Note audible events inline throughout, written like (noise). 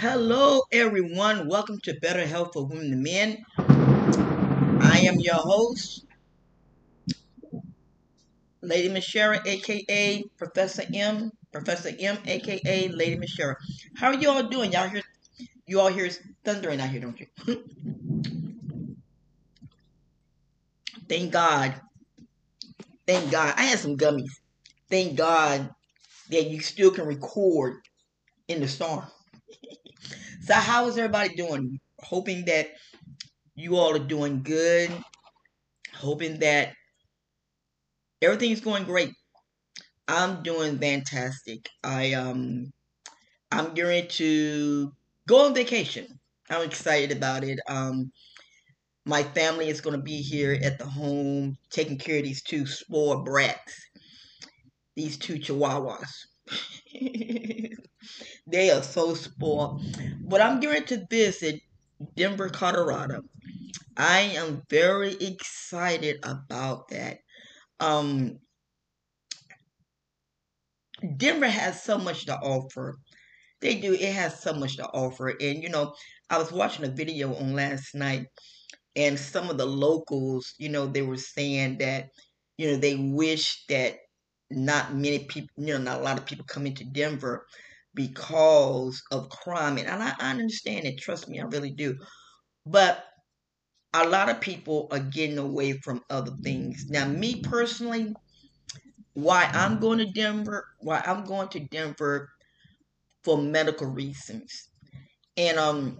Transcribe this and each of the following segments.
Hello, everyone. Welcome to Better Health for Women and Men. I am your host, Lady Michelle, aka Professor M. Professor M, aka Lady Michelle. How are you all doing? Y'all hear? You all hear thundering out here, don't you? (laughs) Thank God. Thank God. I had some gummies. Thank God that you still can record in the storm. (laughs) so how is everybody doing? Hoping that you all are doing good. Hoping that everything's going great. I'm doing fantastic. I um I'm going to go on vacation. I'm excited about it. Um my family is going to be here at the home taking care of these two spoiled brats. These two chihuahuas. (laughs) they are so spoiled. But I'm going to visit Denver, Colorado. I am very excited about that. Um, Denver has so much to offer. They do. It has so much to offer. And, you know, I was watching a video on last night, and some of the locals, you know, they were saying that, you know, they wish that not many people, you know, not a lot of people come into Denver because of crime. And I, I understand it. Trust me, I really do. But a lot of people are getting away from other things. Now, me personally, why I'm going to Denver, why I'm going to Denver for medical reasons. And um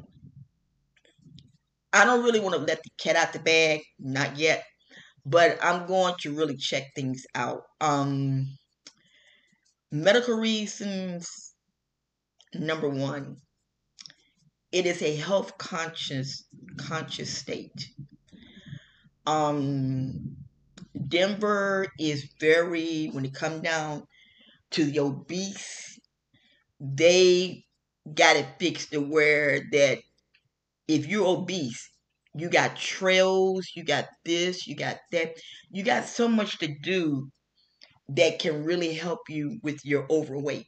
I don't really want to let the cat out the bag, not yet, but I'm going to really check things out. Um medical reasons number 1 it is a health conscious conscious state. Um Denver is very, when it come down to the obese, they got it fixed to where that if you're obese, you got trails, you got this, you got that, you got so much to do that can really help you with your overweight.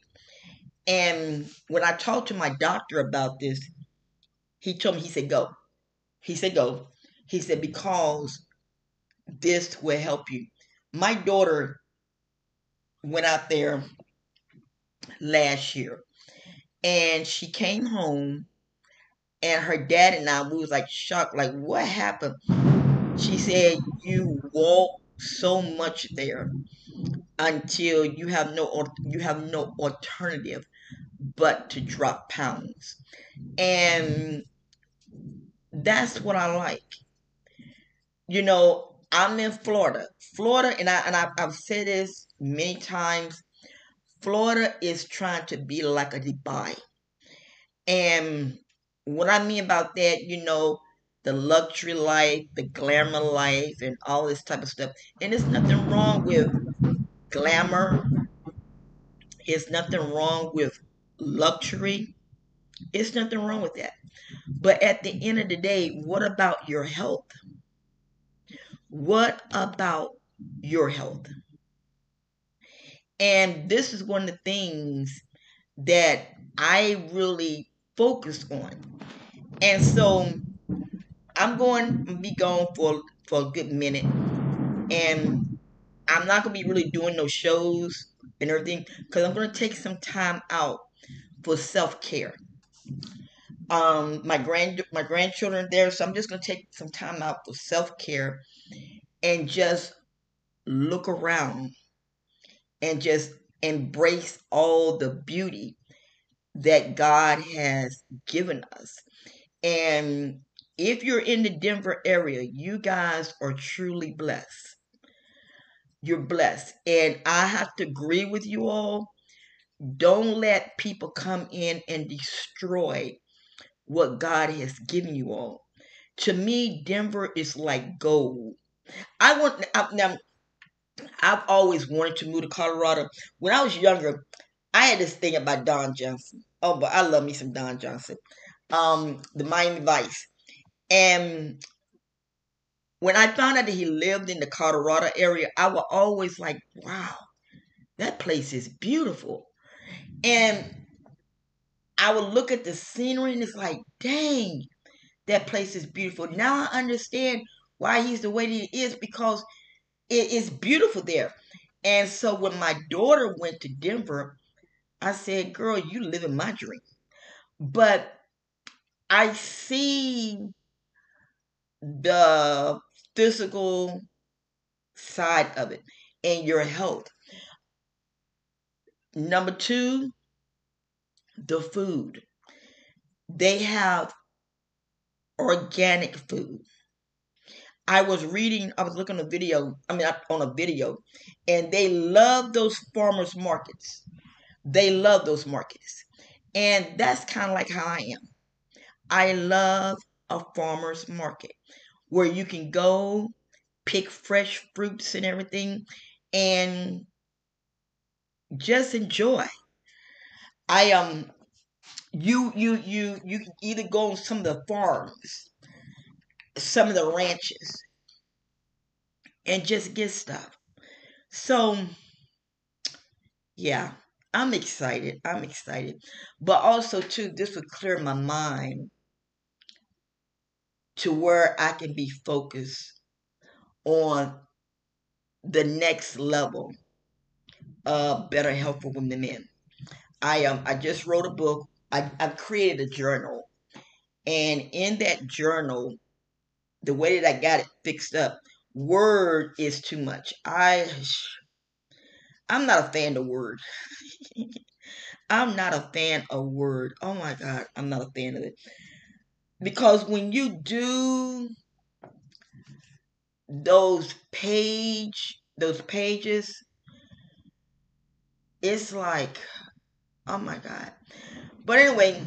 And when I talked to my doctor about this, he told me, he said, go. He said, go. He said, because this will help you. My daughter went out there last year and she came home and her dad and I we was like shocked like what happened she said you walk so much there until you have no you have no alternative but to drop pounds and that's what I like you know I'm in Florida. Florida, and I and I, I've said this many times. Florida is trying to be like a Dubai, and what I mean about that, you know, the luxury life, the glamour life, and all this type of stuff. And there's nothing wrong with glamour. There's nothing wrong with luxury. It's nothing wrong with that. But at the end of the day, what about your health? What about your health? And this is one of the things that I really focus on. And so I'm going to be gone for for a good minute. And I'm not to be really doing no shows and everything because I'm to take some time out for self-care. Um, my grand my grandchildren there, so I'm just to take some time out for self-care and just look around and just embrace all the beauty that God has given us. And if you're in the Denver area, you guys are truly blessed. You're blessed. And I have to agree with you all. Don't let people come in and destroy what God has given you all. To me, Denver is like gold. I want now. I've always wanted to move to Colorado. When I was younger, I had this thing about Don Johnson. Oh, but I love me some Don Johnson. Um, the Miami Vice, and when I found out that he lived in the Colorado area, I was always like, "Wow, that place is beautiful." And I would look at the scenery and it's like, dang, that place is beautiful. Now I understand why he's the way that he is because it is beautiful there. And so when my daughter went to Denver, I said, girl, you live in my dream. But I see the physical side of it and your health. Number two, the food. They have organic food. I was reading, I was looking at a video, I mean, on a video, and they love those farmers markets. They love those markets. And that's kind of like how I am. I love a farmer's market where you can go pick fresh fruits and everything and just enjoy. I um you you you you can either go on some of the farms, some of the ranches, and just get stuff. So yeah, I'm excited. I'm excited. But also too, this would clear my mind to where I can be focused on the next level of better health for women and men. I um I just wrote a book. I I've created a journal, and in that journal, the way that I got it fixed up, word is too much. I I'm not a fan of word. (laughs) I'm not a fan of word. Oh my god, I'm not a fan of it. Because when you do those page those pages, it's like, oh my god. But anyway,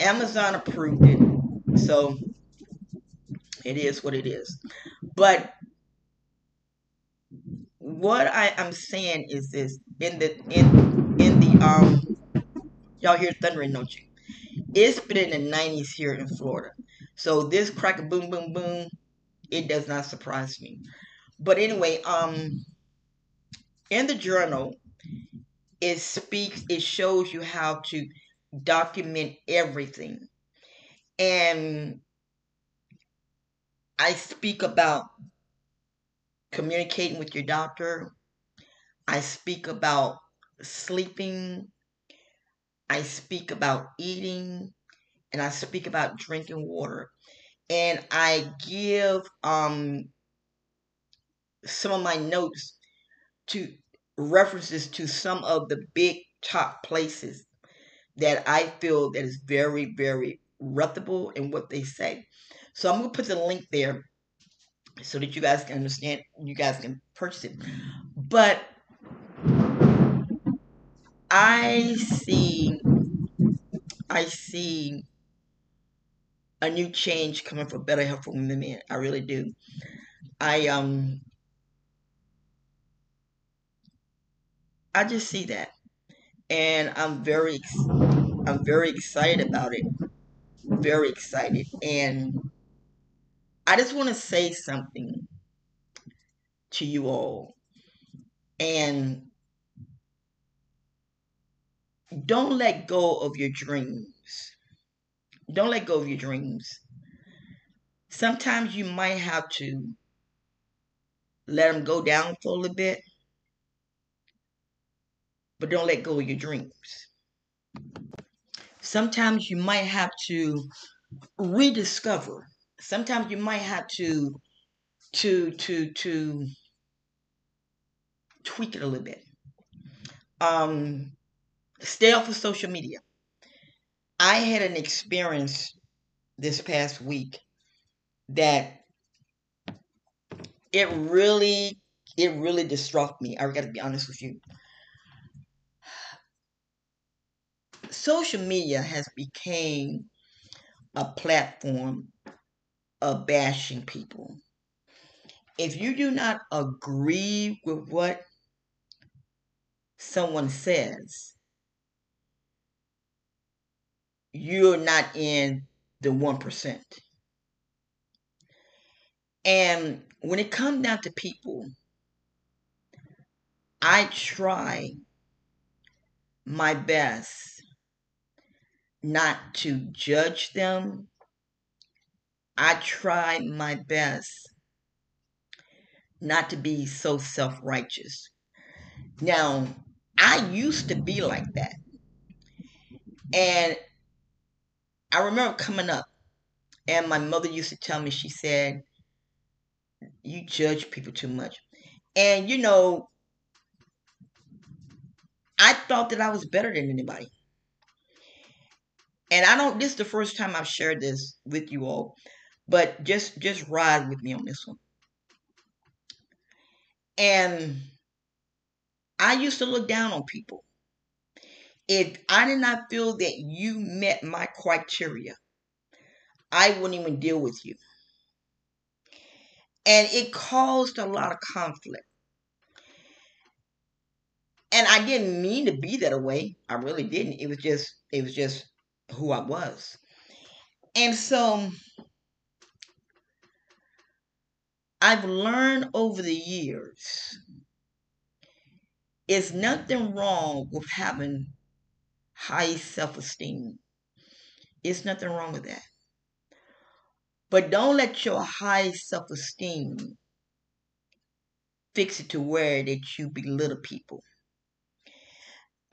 Amazon approved it. So it is what it is. But what I am saying is this in the in in the um y'all hear thundering, don't you? It's been in the 90s here in Florida. So this crack a boom boom boom, it does not surprise me. But anyway, um in the journal, it speaks, it shows you how to document everything. And I speak about communicating with your doctor. I speak about sleeping. I speak about eating. And I speak about drinking water. And I give um some of my notes to references to some of the big top places that I feel that is very, very reputable in what they say. So I'm gonna put the link there so that you guys can understand, you guys can purchase it. But I see, I see a new change coming for better health for women men. I really do. I um, I just see that, and I'm very, I'm very excited about it. Very excited, and I just want to say something to you all. And don't let go of your dreams. Don't let go of your dreams. Sometimes you might have to let them go down for a little bit, but don't let go of your dreams. Sometimes you might have to rediscover sometimes you might have to to to to tweak it a little bit. Um, stay off of social media. I had an experience this past week that it really it really distraught me. I got to be honest with you. Social media has become a platform of bashing people. If you do not agree with what someone says, you're not in the 1%. And when it comes down to people, I try my best not to judge them. I try my best not to be so self righteous. Now, I used to be like that. And I remember coming up, and my mother used to tell me, she said, You judge people too much. And, you know, I thought that I was better than anybody. And I don't, this is the first time I've shared this with you all, but just, just ride with me on this one. And I used to look down on people. If I did not feel that you met my criteria, I wouldn't even deal with you. And it caused a lot of conflict. And I didn't mean to be that way. I really didn't. It was just it was just who I was. And so I've learned over the years it's nothing wrong with having high self esteem. It's nothing wrong with that. But don't let your high self esteem fix it to where that you belittle people.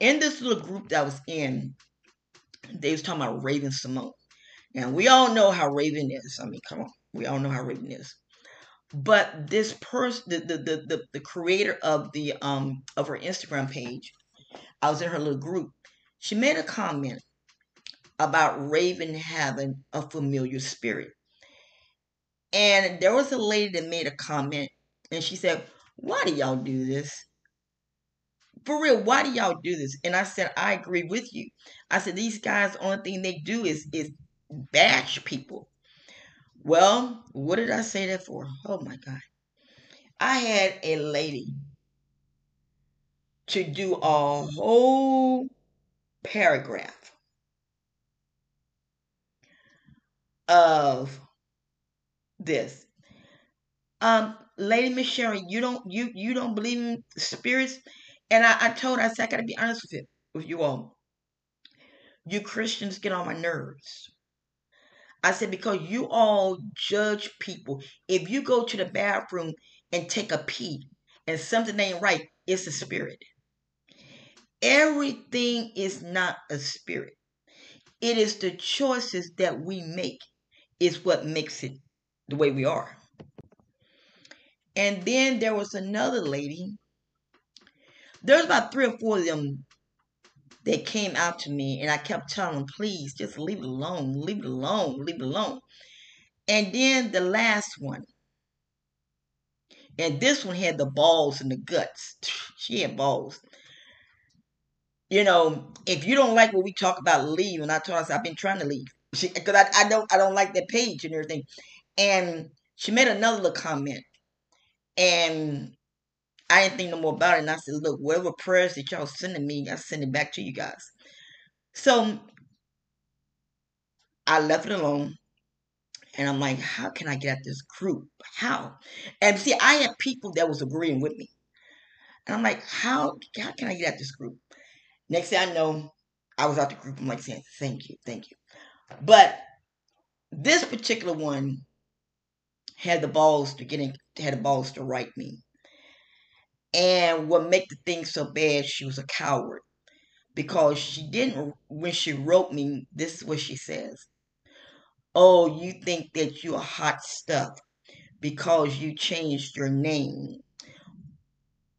In this little group that I was in, they was talking about Raven-Symoné. Now we all know how Raven is. I mean, come on. We all know how Raven is but this person the, the the, the the creator of the um of her instagram page i was in her little group she made a comment about raven having a familiar spirit. And there was a lady that made a comment and she said why do y'all do this? For real why do y'all do this? And i said i agree with you. I said these guys only thing they do is is bash people well, what did I say that for? Oh my God. I had a lady to do a whole paragraph of this. Um, Lady Miss Sharon, you don't you you don't believe in spirits? And I, I told her, I said, I gotta be honest with you with you all. You Christians get on my nerves. I said, because you all judge people. If you go to the bathroom and take a pee and something ain't right, it's a spirit. Everything is not a spirit. It is the choices that we make is what makes it the way we are. And then there was another lady. There's about three or four of them they came out to me and I kept telling them, please just leave it alone, leave it alone, leave it alone. And then the last one, and this one had the balls and the guts. (laughs) She had balls. You know, if you don't like what we talk about, leave. And I told her, I've been trying to leave (laughs) because I, I don't I don't like that page and everything. And she made another comment, and I didn't think no more about it. And I said, look, whatever prayers that y'all sending me, I send it back to you guys. So I left it alone. And I'm like, how can I get at this group? How? And see, I had people that was agreeing with me. And I'm like, how, how can I get at this group? Next thing I know, I was out the group. I'm like saying, thank you, thank you. But this particular one had the balls to get in, had the balls to write me. And what made the thing so bad, she was a coward. Because she didn't, when she wrote me, this is what she says. Oh, you think that you're hot stuff because you changed your name.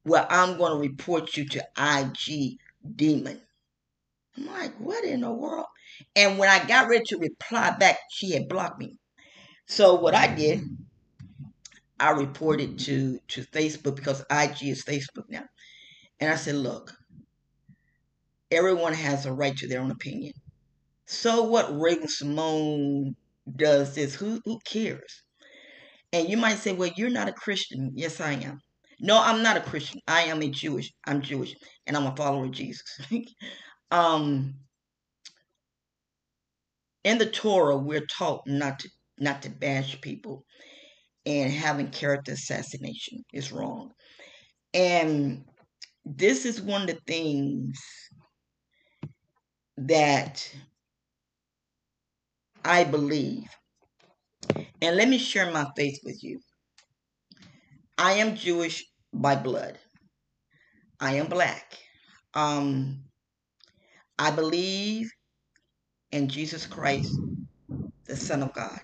Well, I'm going to report you to IG Demon. I'm like, what in the world? And when I got ready to reply back, she had blocked me. So what I did, I reported to to Facebook because IG is Facebook now, and I said, look, everyone has a right to their own opinion. So what Raven-Symoné does this, who who cares? And you might say, well, you're not a Christian. Yes, I am. No, I'm not a Christian. I am a Jewish. I'm Jewish, and I'm a follower of Jesus. (laughs) um, in the Torah, we're taught not to not to bash people and having character assassination is wrong. And this is one of the things that I believe. And let me share my faith with you. I am Jewish by blood. I am black. Um, I believe in Jesus Christ, the Son of God.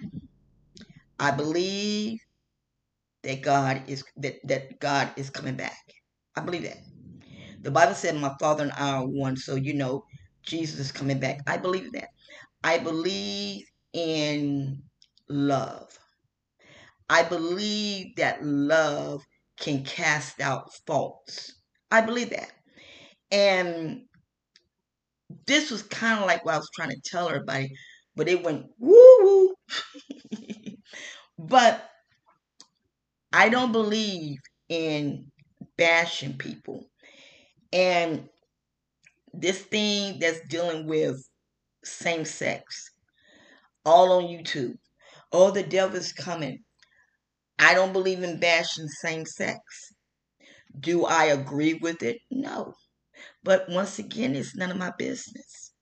I believe that God is that, that God is coming back. I believe that. The Bible said my father and I are one, so you know Jesus is coming back. I believe that. I believe in love. I believe that love can cast out faults. I believe that. And this was kind of like what I was trying to tell everybody, but it went woo woo. (laughs) but I don't believe in bashing people. And this thing that's dealing with same sex, all on YouTube. Oh, the devil's coming. I don't believe in bashing same sex. Do I agree with it? No. But once again, it's none of my business.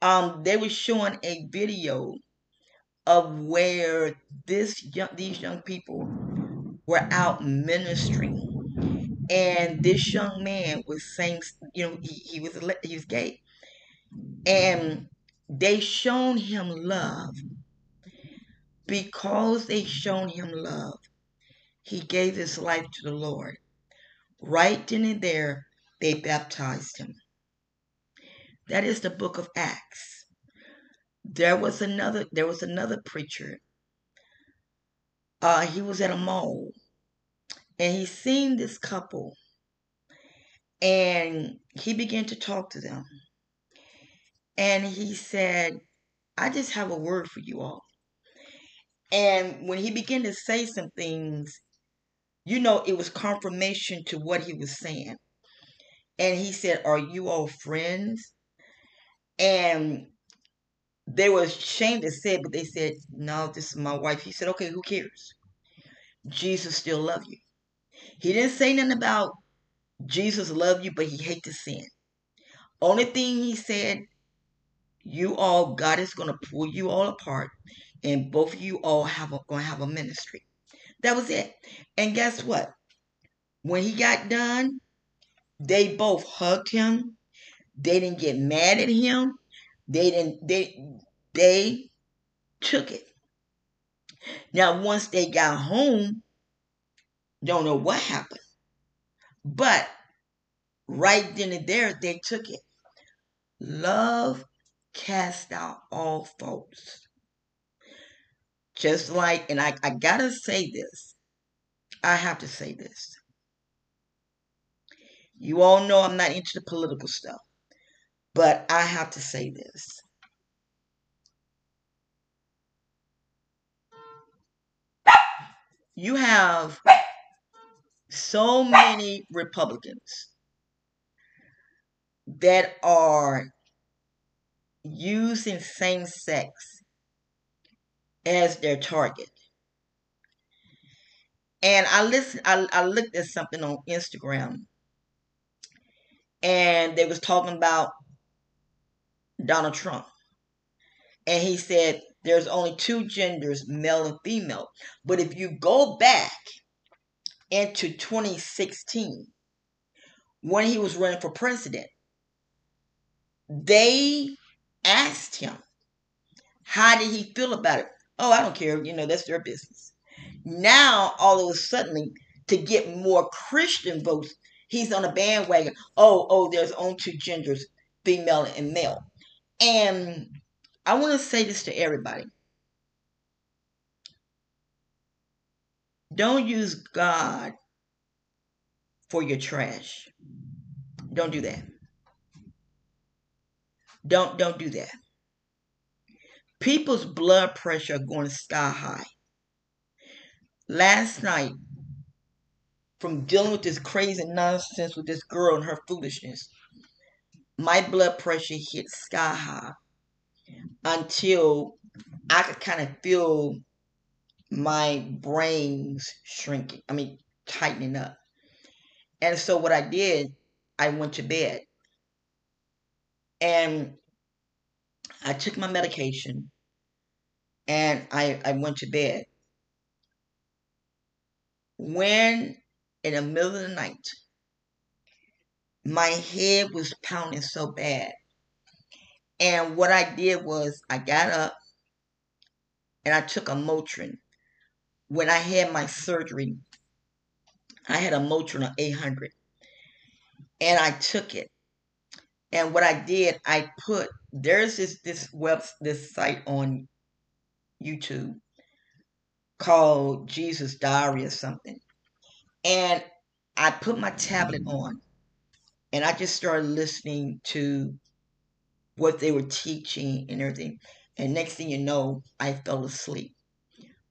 Um, they were showing a video of where this young, these young people were out ministering, and this young man was saying, you know, he, he was he was gay, and they shown him love because they shown him love. He gave his life to the Lord. Right then and there, they baptized him. That is the book of Acts. There was another there was another preacher. Uh, he was at a mall and he seen this couple and he began to talk to them. And he said, I just have a word for you all. And when he began to say some things, you know, it was confirmation to what he was saying. And he said, Are you all friends? And they were ashamed to say but they said, No, this is my wife. He said, Okay, who cares? Jesus still love you. He didn't say nothing about Jesus love you, but he hate to sin. Only thing he said, you all, God is gonna pull you all apart, and both of you all have a, gonna have a ministry. That was it. And guess what? When he got done, they both hugged him. They didn't get mad at him. They didn't they they took it. Now once they got home, don't know what happened. But right then and there they took it. Love cast out all faults. Just like, and I, I gotta say this. I have to say this. You all know I'm not into the political stuff, but I have to say this. You have so many Republicans that are using same sex as their target. And I listened, I, I looked at something on Instagram and they was talking about Donald Trump. And he said there's only two genders, male and female. But if you go back into 2016, when he was running for president, they asked him, how did he feel about it? Oh, I don't care. You know, that's their business. Now, all of a sudden, to get more Christian votes, he's on a bandwagon. Oh, oh, there's only two genders, female and male. And I want to say this to everybody. Don't use God for your trash. Don't do that. Don't don't do that. People's blood pressure going sky high. Last night, from dealing with this crazy nonsense with this girl and her foolishness, my blood pressure hit sky high until I could kind of feel my brains shrinking. I mean, tightening up. And so what I did, I went to bed. And I took my medication and I, I went to bed. When in the middle of the night, my head was pounding so bad. And what I did was I got up and I took a Motrin. When I had my surgery, I had a Motrin of 800. And I took it. And what I did, I put there's this this web this site on YouTube called Jesus Diary or something. And I put my tablet on and I just started listening to what they were teaching and everything. And next thing you know, I fell asleep.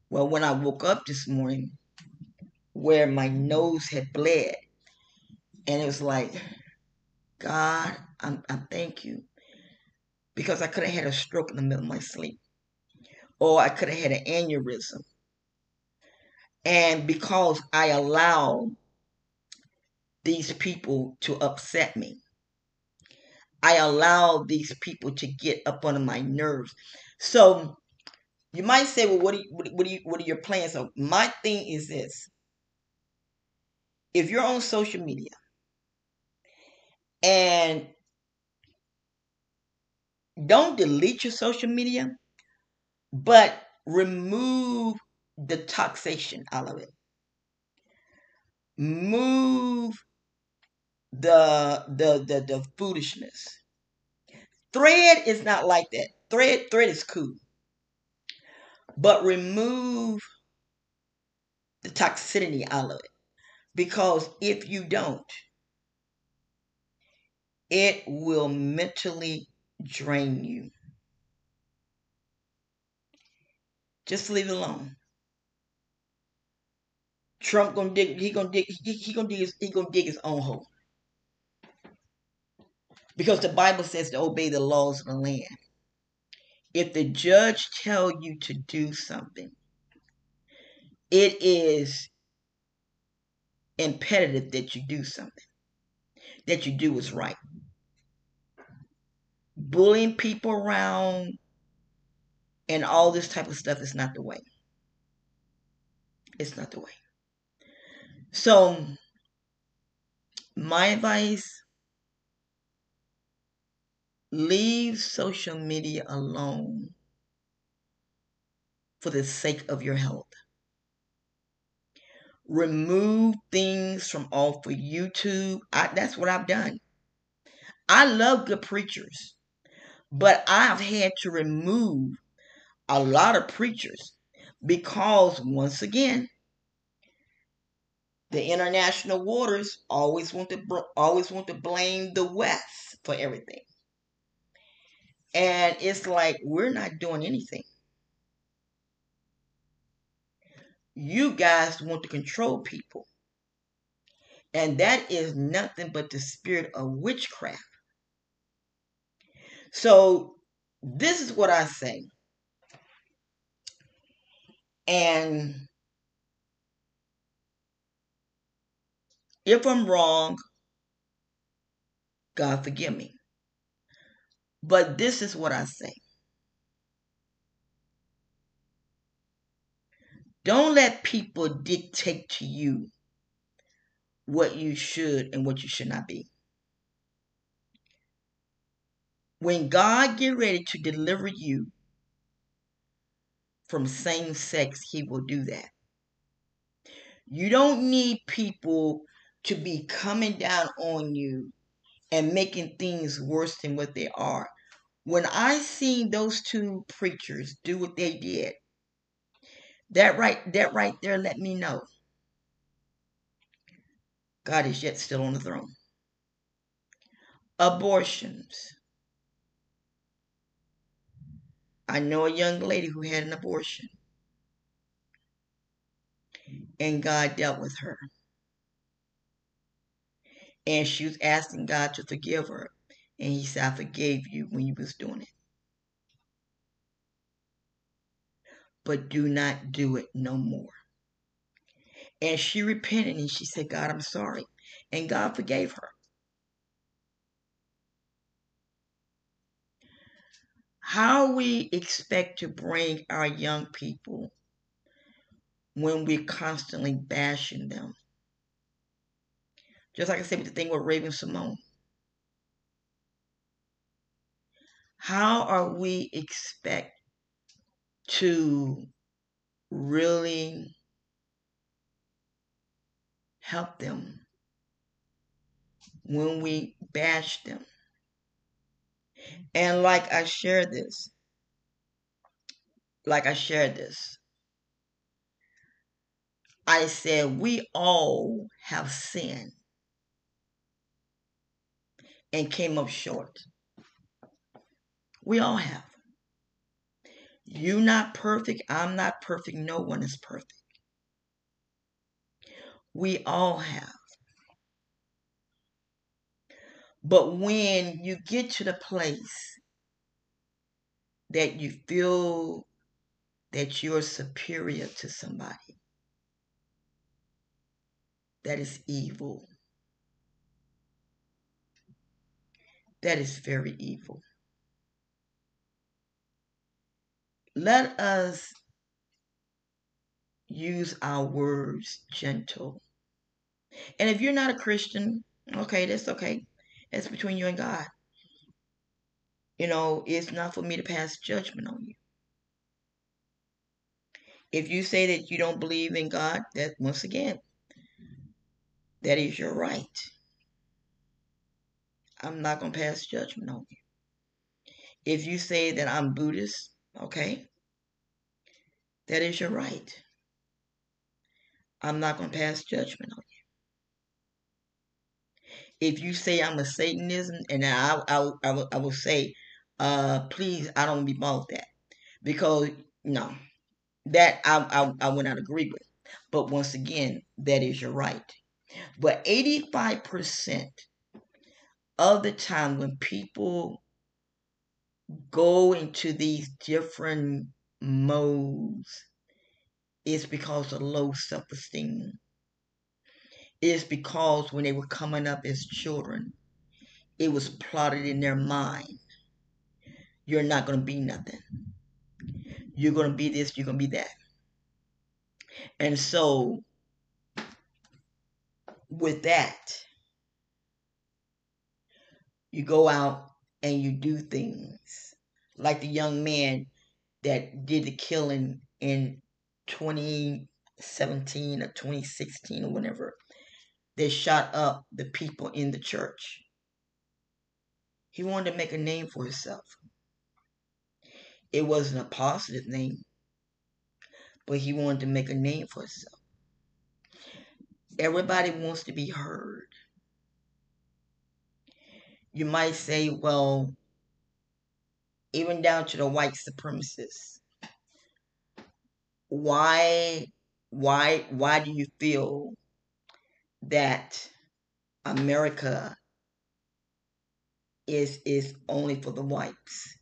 Well, when I woke up this morning, where my nose had bled, and it was like, God, I thank you. Because I could have had a stroke in the middle of my sleep. Or I could have had an aneurysm. And because I allowed these people to upset me, I allow these people to get up under my nerves. So you might say, well, what, do you, what, do you, what are your plans? So my thing is this. If you're on social media and don't delete your social media, but remove the taxation out of it. Move the the the, the foolishness. Thread is not like that. Thread thread is cool. But remove the toxicity out of it. Because if you don't, it will mentally drain you. Just leave it alone. Trump gonna dig. He gonna dig. He, he gonna dig. His, he gonna dig his own hole. Because the Bible says to obey the laws of the land. If the judge tell you to do something, it is imperative that you do something. That you do is right. Bullying people around and all this type of stuff is not the way. It's not the way. So, my advice leave social media alone for the sake of your health. Remove things from off of YouTube. I, that's what I've done. I love good preachers, but I've had to remove a lot of preachers because once again the international waters always want to always want to blame the west for everything and it's like we're not doing anything. You guys want to control people. And that is nothing but the spirit of witchcraft. So this is what i say. And if I'm wrong, God forgive me. But this is what I say. Don't let people dictate to you what you should and what you should not be. When God get ready to deliver you from same sex, he will do that. You don't need people to be coming down on you and making things worse than what they are. When I seen those two preachers do what they did, that right that right there let me know God is yet still on the throne. Abortions. I know a young lady who had an abortion. And God dealt with her. And she was asking God to forgive her. And he said, I forgave you when you was doing it. But do not do it no more. And she repented and she said, God, I'm sorry. And God forgave her. how we expect to bring our young people when we're constantly bashing them. Just like I said with the thing with Raven-Symoné. How are we expect to really help them when we bash them? And like I shared this, like I shared this, I said we all have sinned and came up short. We all have. You not perfect, I'm not perfect, no one is perfect. We all have. But when you get to the place that you feel that you're superior to somebody, that is evil. That is very evil. Let us use our words gentle. And if you're not a Christian, okay, that's okay. That's between you and God. You know, it's not for me to pass judgment on you. If you say that you don't believe in God, that once again, that is your right. I'm not going to pass judgment on you. If you say that I'm Buddhist, okay, that is your right. I'm not going to pass judgment on you. If you say I'm a Satanism, and I, I, I, I will say, uh, please, I don't be bothered that. Because, no, that I, I, I would not agree with. But once again, that is your right. But 85% of the time when people go into these different modes, it's because of low self esteem. It's because when they were coming up as children, it was plotted in their mind. You're not going to be nothing. You're going to be this, you're going to be that. And so, with that, you go out and you do things like the young man that did the killing in 2017 or 2016 or whenever they shot up the people in the church. He wanted to make a name for himself. It wasn't a positive name, but he wanted to make a name for himself. Everybody wants to be heard. You might say, well, even down to the white supremacists, why why why do you feel that America is is only for the whites?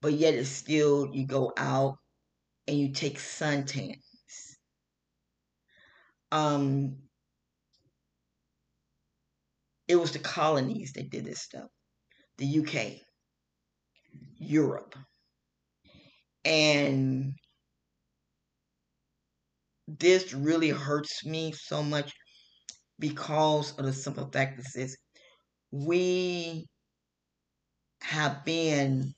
But yet it's still you go out and you take suntans. Um it was the colonies that did this stuff. The UK, Europe. And this really hurts me so much because of the simple fact that this we have been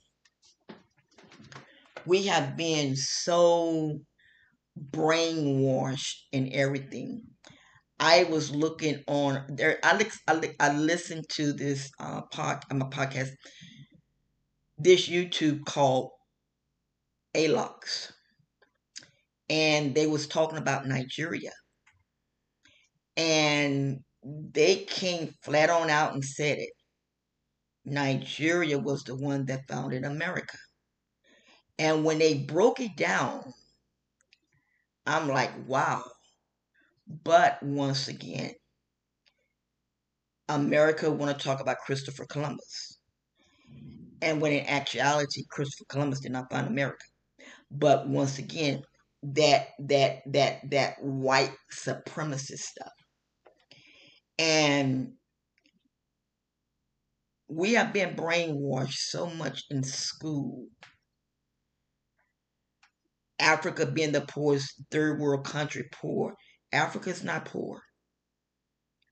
we have been so brainwashed in everything. I was looking on there. I I, I listened to this uh pod. I'm a podcast. This YouTube called ALOX, and they was talking about Nigeria, and they came flat on out and said it. Nigeria was the one that founded America. And when they broke it down, I'm like, wow. But once again, America want to talk about Christopher Columbus. And when in actuality, Christopher Columbus did not find America. But once again, that that that that white supremacist stuff. And we have been brainwashed so much in school. Africa being the poorest third world country, poor. Africa is not poor.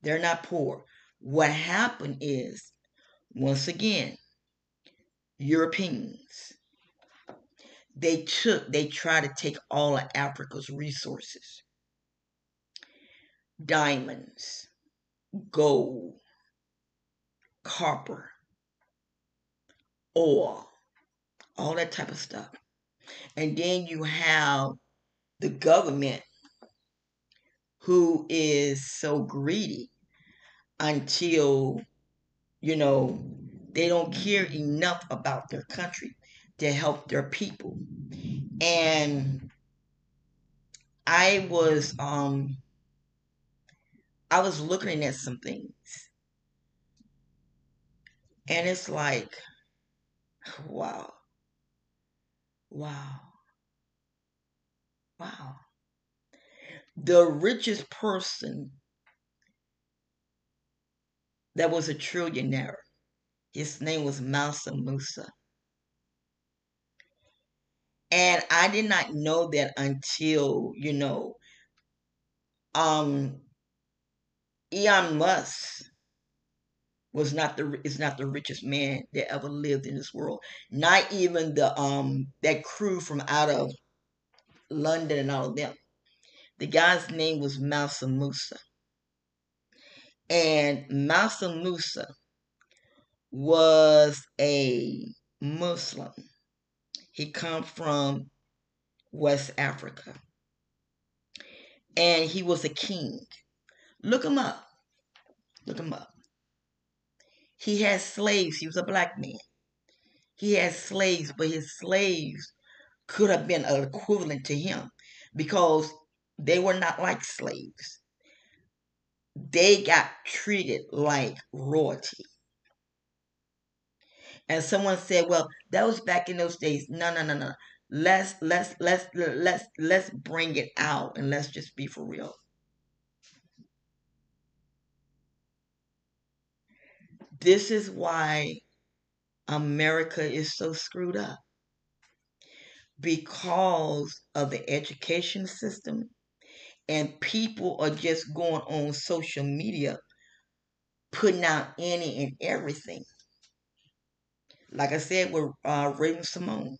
They're not poor. What happened is, once again, Europeans, they took, they tried to take all of Africa's resources diamonds, gold, copper, oil, all that type of stuff. And then you have the government who is so greedy until, you know, they don't care enough about their country to help their people. And I was um I was looking at some things. And it's like wow. Wow. Wow. The richest person that was a trillionaire, his name was Mansa Musa. And I did not know that until, you know, um, Elon Musk was not the is not the richest man that ever lived in this world. Not even the um that crew from out of London and all of them. The guy's name was Mansa Musa. And Mansa Musa was a Muslim. He come from West Africa. And he was a king. Look him up. Look him up. He had slaves. He was a black man. He had slaves, but his slaves could have been equivalent to him because they were not like slaves. They got treated like royalty. And someone said, "Well, that was back in those days." No, no, no, no. Let's let's let's let's let's bring it out and let's just be for real. This is why America is so screwed up because of the education system and people are just going on social media putting out any and everything. Like i said with uh, Raven-Symoné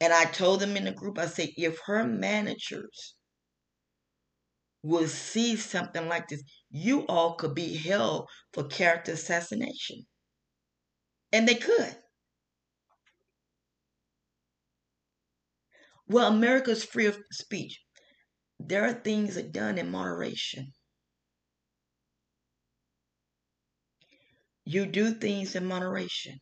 and i told them in the group i said if her managers would see something like this you all could be held for character assassination. And they could Well, America's free of speech. There are things that are done in moderation. You do things in moderation.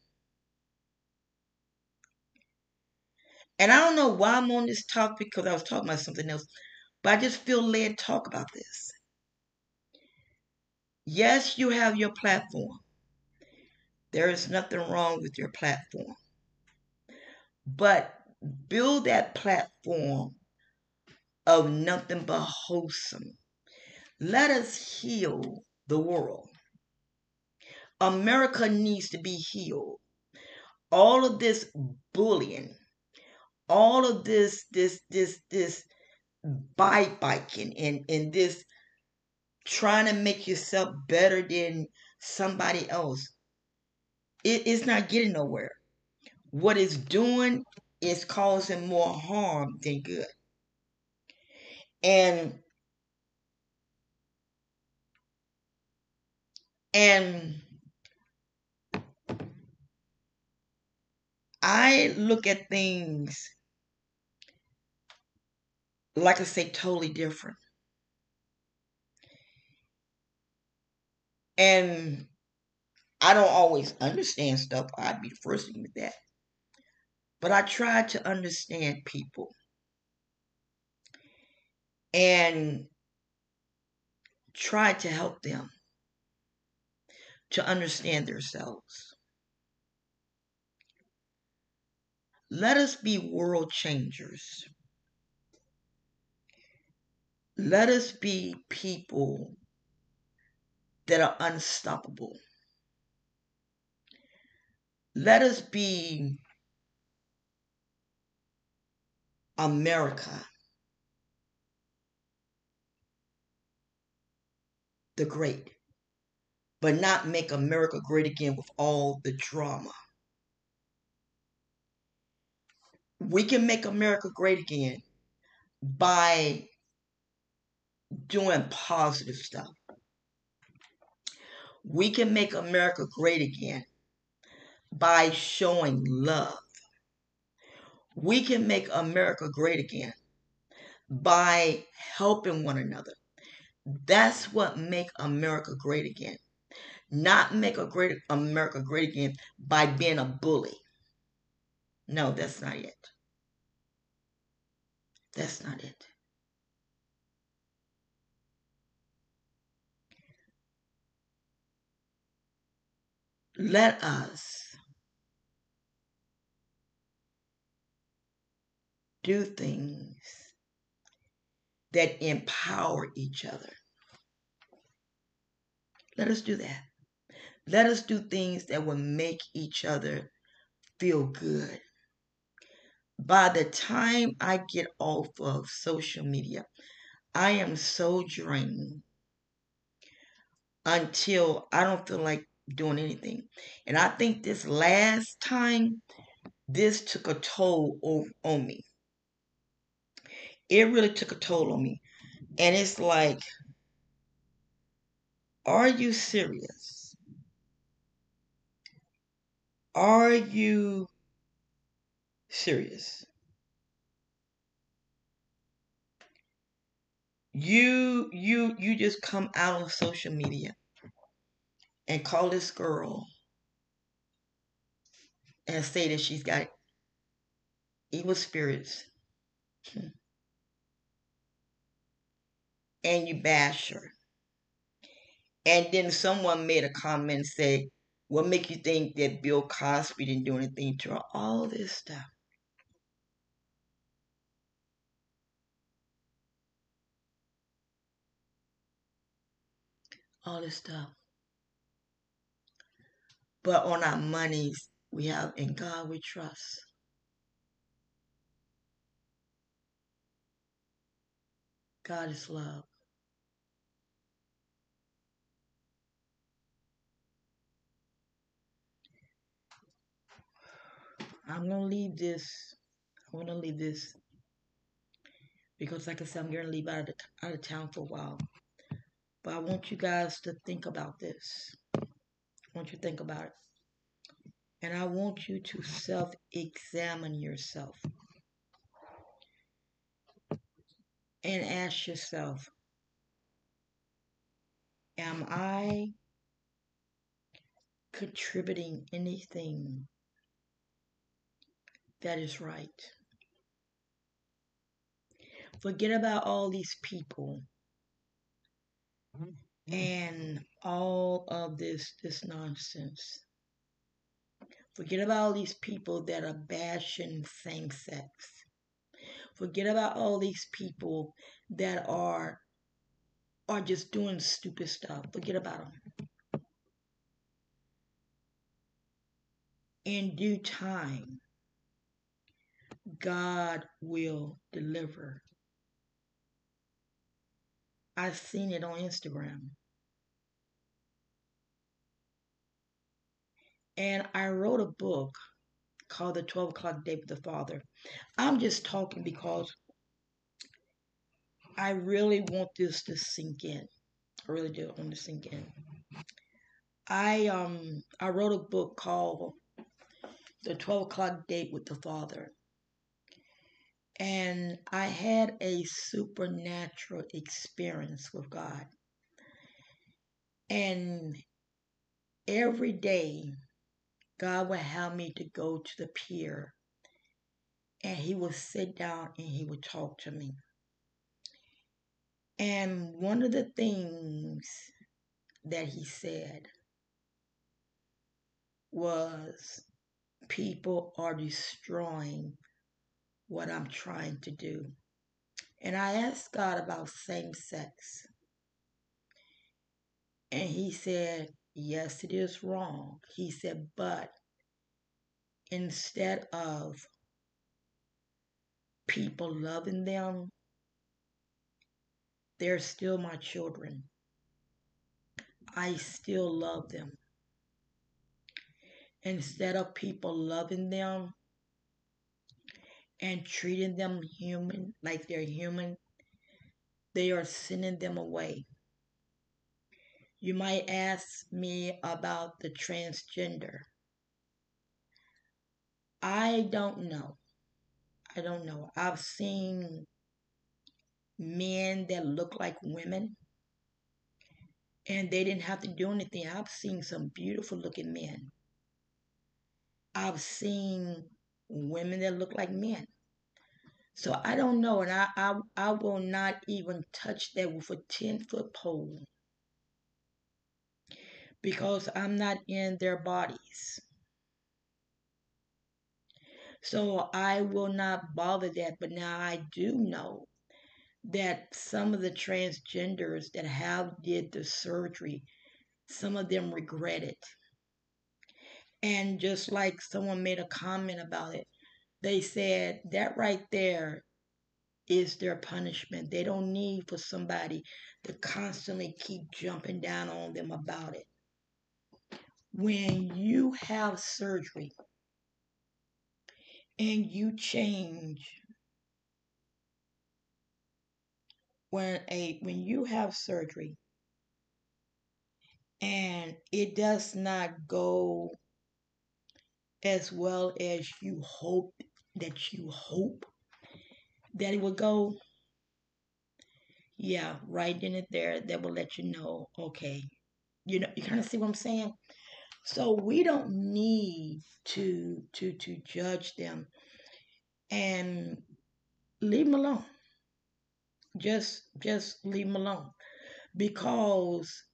And I don't know why I'm on this topic because I was talking about something else, but I just feel led to talk about this. Yes, you have your platform. There is nothing wrong with your platform. But build that platform of nothing but wholesome. Let us heal the world. America needs to be healed. All of this bullying, all of this, this, this, this bite biking and, and this trying to make yourself better than somebody else, it is not getting nowhere. What it's doing is causing more harm than good. And and I look at things like I say totally different. And I don't always understand stuff. I'd be the first to admit that. But I try to understand people and try to help them to understand themselves. Let us be world changers. Let us be people that are unstoppable. let us be America. The great, but not make America great again with all the drama. We can make America great again by doing positive stuff. We can make America great again by showing love. We can make America great again by helping one another. That's what make America great again. Not make a great America great again by being a bully. No, that's not it. That's not it. Let us do things that empower each other. Let us do that. Let us do things that will make each other feel good. By the time I get off of social media, I am so drained until I don't feel like doing anything. And I think this last time, this took a toll on me. It really took a toll on me. And it's like, are you serious? Are you serious? You you you just come out on social media and call this girl and say that she's got evil spirits. Hmm. And you bash her. And then someone made a comment and say, What make you think that Bill Cosby didn't do anything to her? All this stuff. All this stuff. But on our monies, we have in God we trust. God is love. I'm gonna leave this. I want to leave this because, like I said, I'm gonna leave out of the, out of town for a while. But I want you guys to think about this I want you to think about it. And I want you to self examine yourself and ask yourself Am I contributing anything that is right? Forget about all these people mm-hmm. Mm-hmm. and all of this this nonsense. Forget about all these people that are bashing same sex. Forget about all these people that are are just doing stupid stuff. Forget about them. In due time, God will deliver. I've seen it on Instagram. And I wrote a book called The 12 O'Clock Date with the Father. I'm just talking because I really want this to sink in. I really do want to sink in. I um I wrote a book called The 12 O'Clock Date with the Father. And I had a supernatural experience with God. And every day God would have me to go to the pier and he would sit down and he would talk to me. And one of the things that he said was people are destroying what I'm trying to do. And I asked God about same sex. And he said, Yes, it is wrong. He said, but instead of people loving them, they're still my children. I still love them. Instead of people loving them and treating them human, like they're human, they are sending them away. You might ask me about the transgender. I don't know. I don't know. I've seen men that look like women and they didn't have to do anything. I've seen some beautiful looking men. I've seen women that look like men. So I don't know, and I, I, I will not even touch that with a 10 foot pole because I'm not in their bodies. So I will not bother that. But now I do know that some of the transgenders that have did the surgery, some of them regret it. And just like someone made a comment about it, they said that right there is their punishment. They don't need for somebody to constantly keep jumping down on them about it. When you have surgery and you change when a when you have surgery and it does not go as well as you hope that you hope that it will go. Yeah right in it there that will let you know okay you know you kind of see what i'm saying? So we don't need to to to judge them and leave them alone. Just just leave them alone because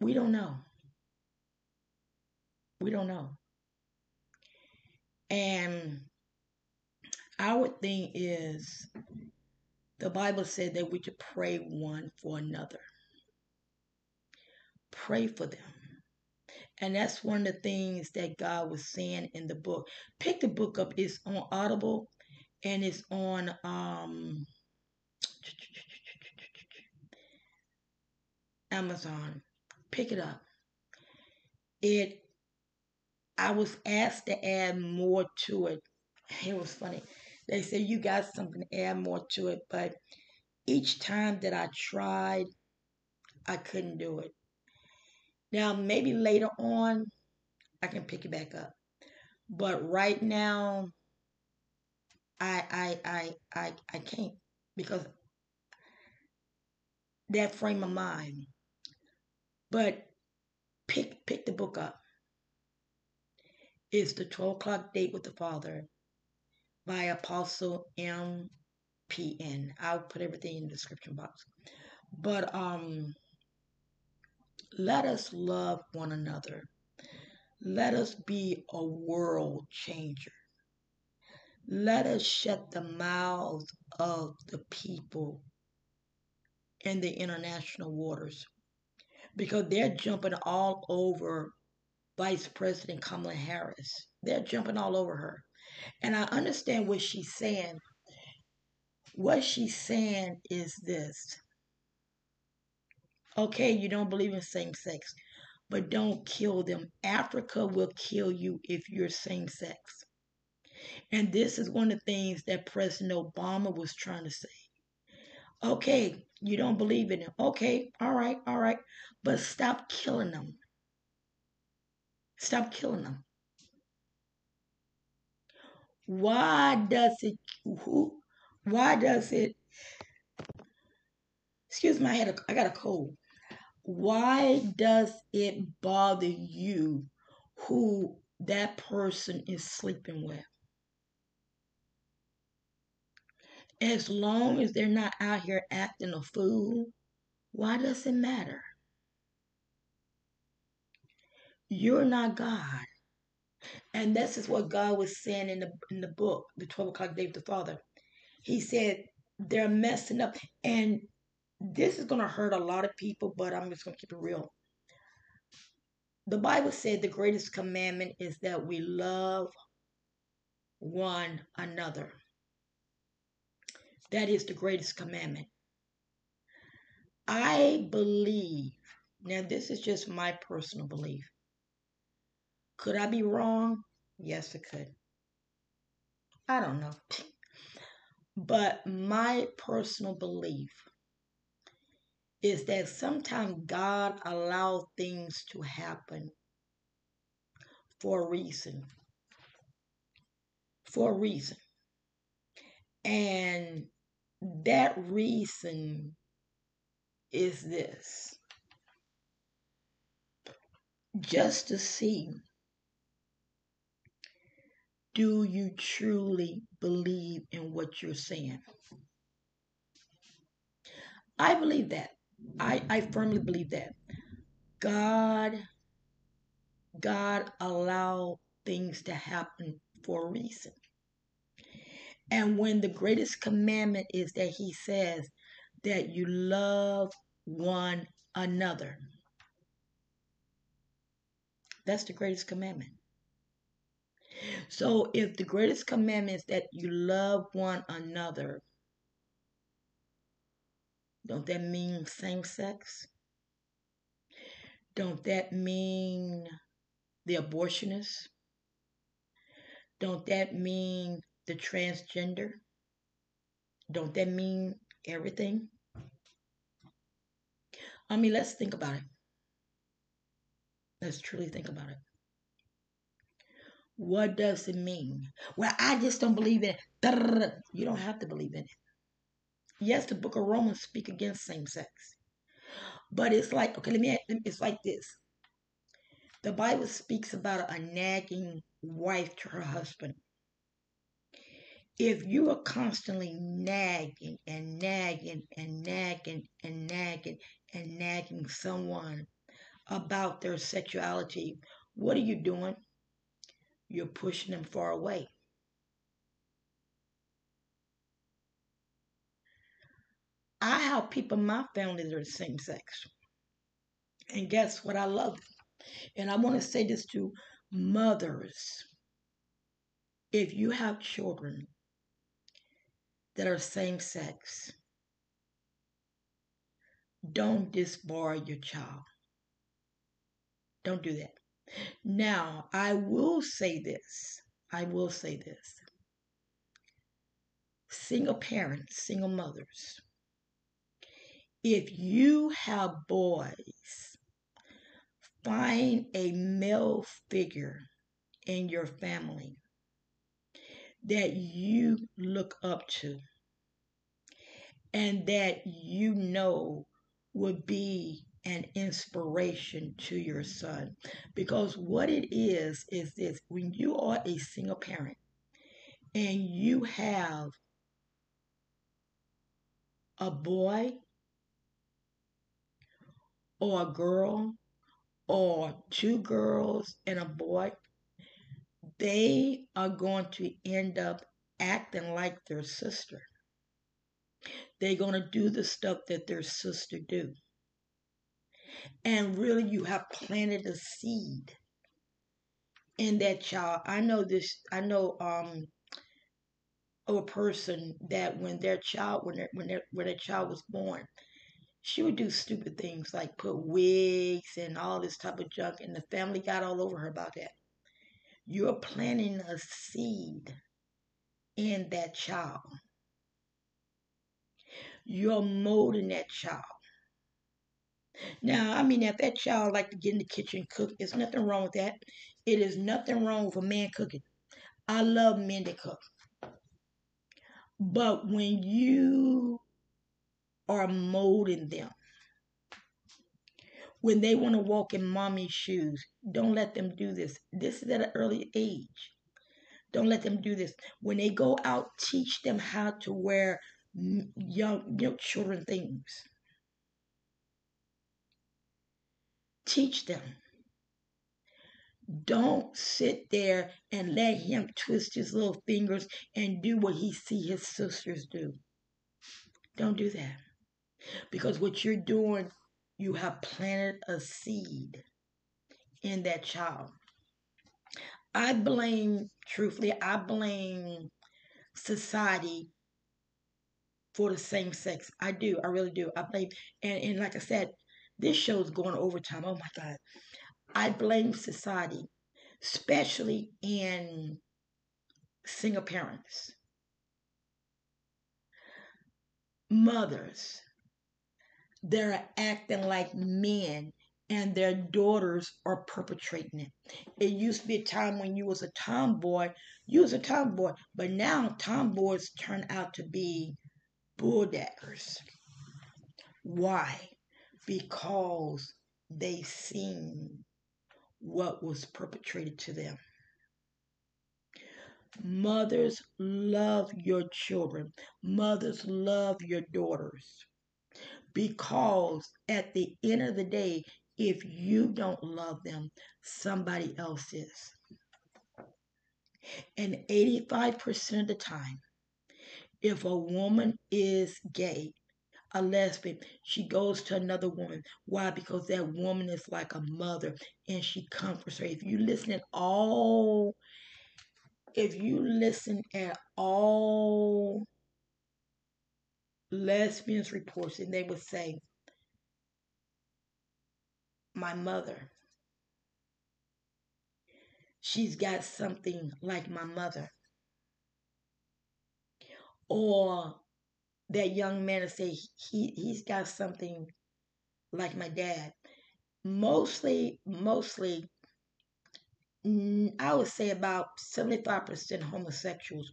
we don't know we don't know. And our thing is the bible said that we should pray one for another. Pray for them. And that's one of the things that god was saying in the book. Pick the book up. It's on audible and it's on um Amazon. Pick it up. It I was asked to add more to it. It was funny. They said you got something to add more to it, but each time that I tried, I couldn't do it. Now maybe later on I can pick it back up. But right now I I I I I can't because that frame of mind. But pick pick the book up. It's the 12 o'clock date with the Father by Apostle M. P. N. I'll put everything in the description box. But um let us love one another. Let us be a world changer. Let us shut the mouths of the people in the international waters because they're jumping all over Vice President Kamala Harris. They're jumping all over her. And I understand what she's saying. What she's saying is this okay, you don't believe in same sex, but don't kill them. Africa will kill you if you're same sex. And this is one of the things that President Obama was trying to say. Okay, you don't believe in it. Okay, all right, all right. But stop killing them. Stop killing them. Why does it who why does it excuse me, I had a I got a cold. Why does it bother you who that person is sleeping with? As long as they're not out here acting a fool, why does it matter? You're not God. And this is what God was saying in the in the book, the 12 o'clock day of the Father. He said they're messing up. And this is gonna hurt a lot of people, but I'm just gonna keep it real. the Bible said the greatest commandment is that we love one another. That is the greatest commandment. I believe, now this is just my personal belief. Could I be wrong? Yes, it could. I don't know. (laughs) But my personal belief is that sometimes God allows things to happen for a reason. For a reason. And that reason is this just to see do you truly believe in what you're saying? I believe that. I, I firmly believe that. God God allow things to happen for a reason. And when the greatest commandment is that he says that you love one another. That's the greatest commandment. So if the greatest commandment is that you love one another, don't that mean same sex? Don't that mean the abortionist? Don't that mean the transgender? Don't that mean everything? I mean, let's think about it. Let's truly think about it. What does it mean? Well, I just don't believe in it. You don't have to believe in it. Yes, the book of Romans speak against same sex. But it's like, okay, let me, it's like this. The Bible speaks about a nagging wife to her husband. If you are constantly nagging and nagging and nagging and nagging and nagging someone about their sexuality, what are you doing? You're pushing them far away. I have people in my family that are the same sex. And guess what? I love it. And I want to say this to mothers. If you have children that are same sex, don't disbar your child. Don't do that. Now, I will say this. I will say this. Single parents, single mothers, if you have boys, find a male figure in your family that you look up to and that you know would be an inspiration to your son. Because what it is, is this when you are a single parent and you have a boy or a girl or two girls and a boy, they are going to end up acting like their sister. They're going to do the stuff that their sister do. And really you have planted a seed in that child. I know this I know um a person that when their child when their when their when their child was born, she would do stupid things like put wigs and all this type of junk, and the family got all over her about that. You're planting a seed in that child. You're molding that child. Now, I mean, if that child like to get in the kitchen cook, there's nothing wrong with that. It is nothing wrong with a man cooking. I love men that cook. But when you are molding them. When they want to walk in mommy's shoes, don't let them do this. This is at an early age. Don't let them do this. When they go out, teach them how to wear young, young children things. Teach them. Don't sit there and let him twist his little fingers and do what he see his sisters do. Don't do that. Because what you're doing, you have planted a seed in that child. I blame, truthfully, I blame society for the same sex. I do. I really do. I blame, and, and like I said, this show is going overtime. Oh my God. I blame society, especially in single parents, mothers. They're acting like men and their daughters are perpetrating it. It used to be a time when you was a tomboy, you was a tomboy, but now tomboys turn out to be bulldaggers. Why? Because they seen what was perpetrated to them. Mothers love your children. Mothers love your daughters. Because at the end of the day, if you don't love them, somebody else is. And 85% of the time, if a woman is gay, a lesbian, she goes to another woman. Why? Because that woman is like a mother and she comforts her. If you listen at all, if you listen at all lesbians reports, and they would say, my mother. She's got something like my mother. Or that young man to say he, he's got something like my dad. Mostly, mostly, I would say about 75% homosexuals,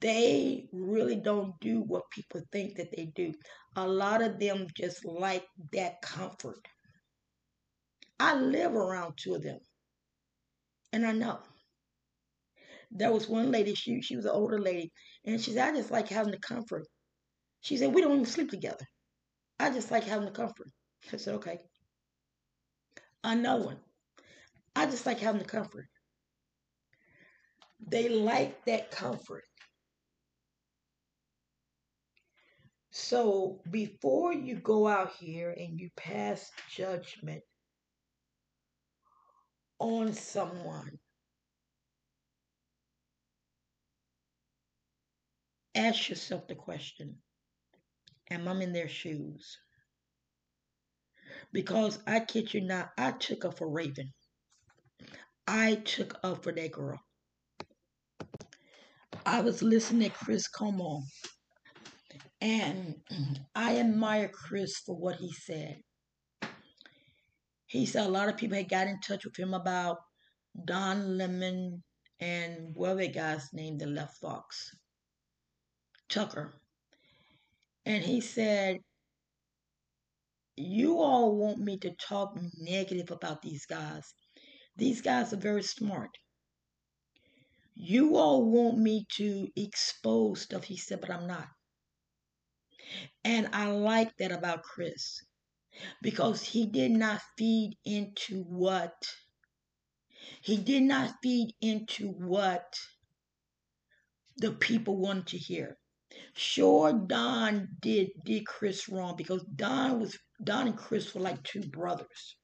they really don't do what people think that they do. A lot of them just like that comfort. I live around two of them. And I know. There was one lady, she, she was an older lady, and she said, I just like having the comfort. She said, We don't even sleep together. I just like having the comfort. (laughs) I said, Okay. Another one. I just like having the comfort. They like that comfort. So before you go out here and you pass judgment on someone. Ask yourself the question Am I'm in their shoes? Because I kid you not, I took up for Raven. I took up for that girl. I was listening to Chris Cuomo, and (clears throat) I admire Chris for what he said. He said a lot of people had got in touch with him about Don Lemon and what the guy's name the left Fox, Tucker. And he said, You all want me to talk negative about these guys. These guys are very smart. You all want me to expose stuff, he said, but I'm not. And I like that about Chris because he did not feed into what he did not feed into what the people wanted to hear. Sure, Don did did Chris wrong because Don was Don and Chris were like two brothers.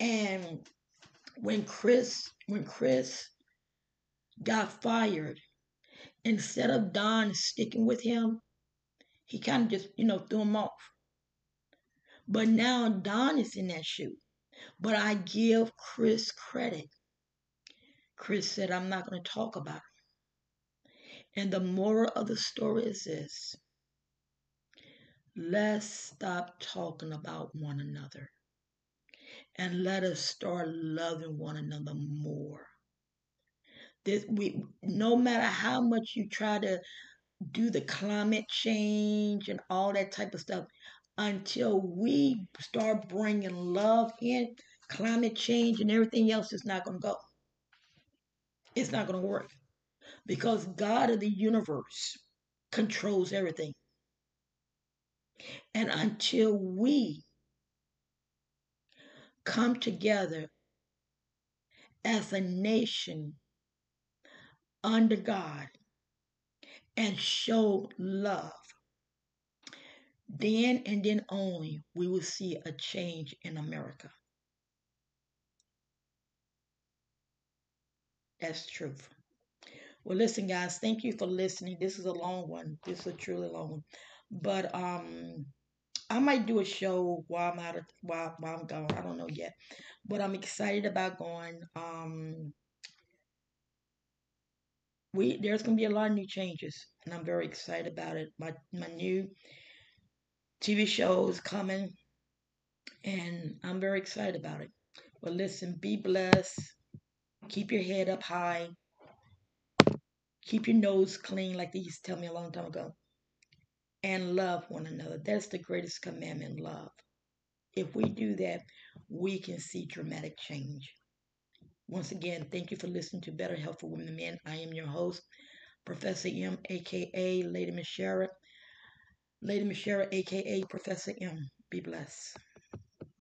And when Chris when Chris got fired, instead of Don sticking with him, he kind of just, you know, threw him off. But now Don is in that shoe. But I give Chris credit. Chris said, I'm not going to talk about it. And the moral of the story is this let's stop talking about one another and let us start loving one another more. This, we, no matter how much you try to do the climate change and all that type of stuff, until we start bringing love in, climate change and everything else is not going to go. It's not going to work because God of the universe controls everything. And until we come together as a nation under God and show love, then and then only we will see a change in America. That's truth. Well, listen, guys, thank you for listening. This is a long one. This is a truly long one. But um I might do a show while I'm out of while while I'm gone. I don't know yet. But I'm excited about going. Um we there's gonna be a lot of new changes and I'm very excited about it. My my new TV show is coming and I'm very excited about it. Well listen, be blessed. Keep your head up high. Keep your nose clean, like they used to tell me a long time ago. And love one another. That's the greatest commandment, love. If we do that, we can see dramatic change. Once again, thank you for listening to Better Health for Women and Men. I am your host, Professor M, aka Lady Michelle. Lady Michelle, aka Professor M. Be blessed.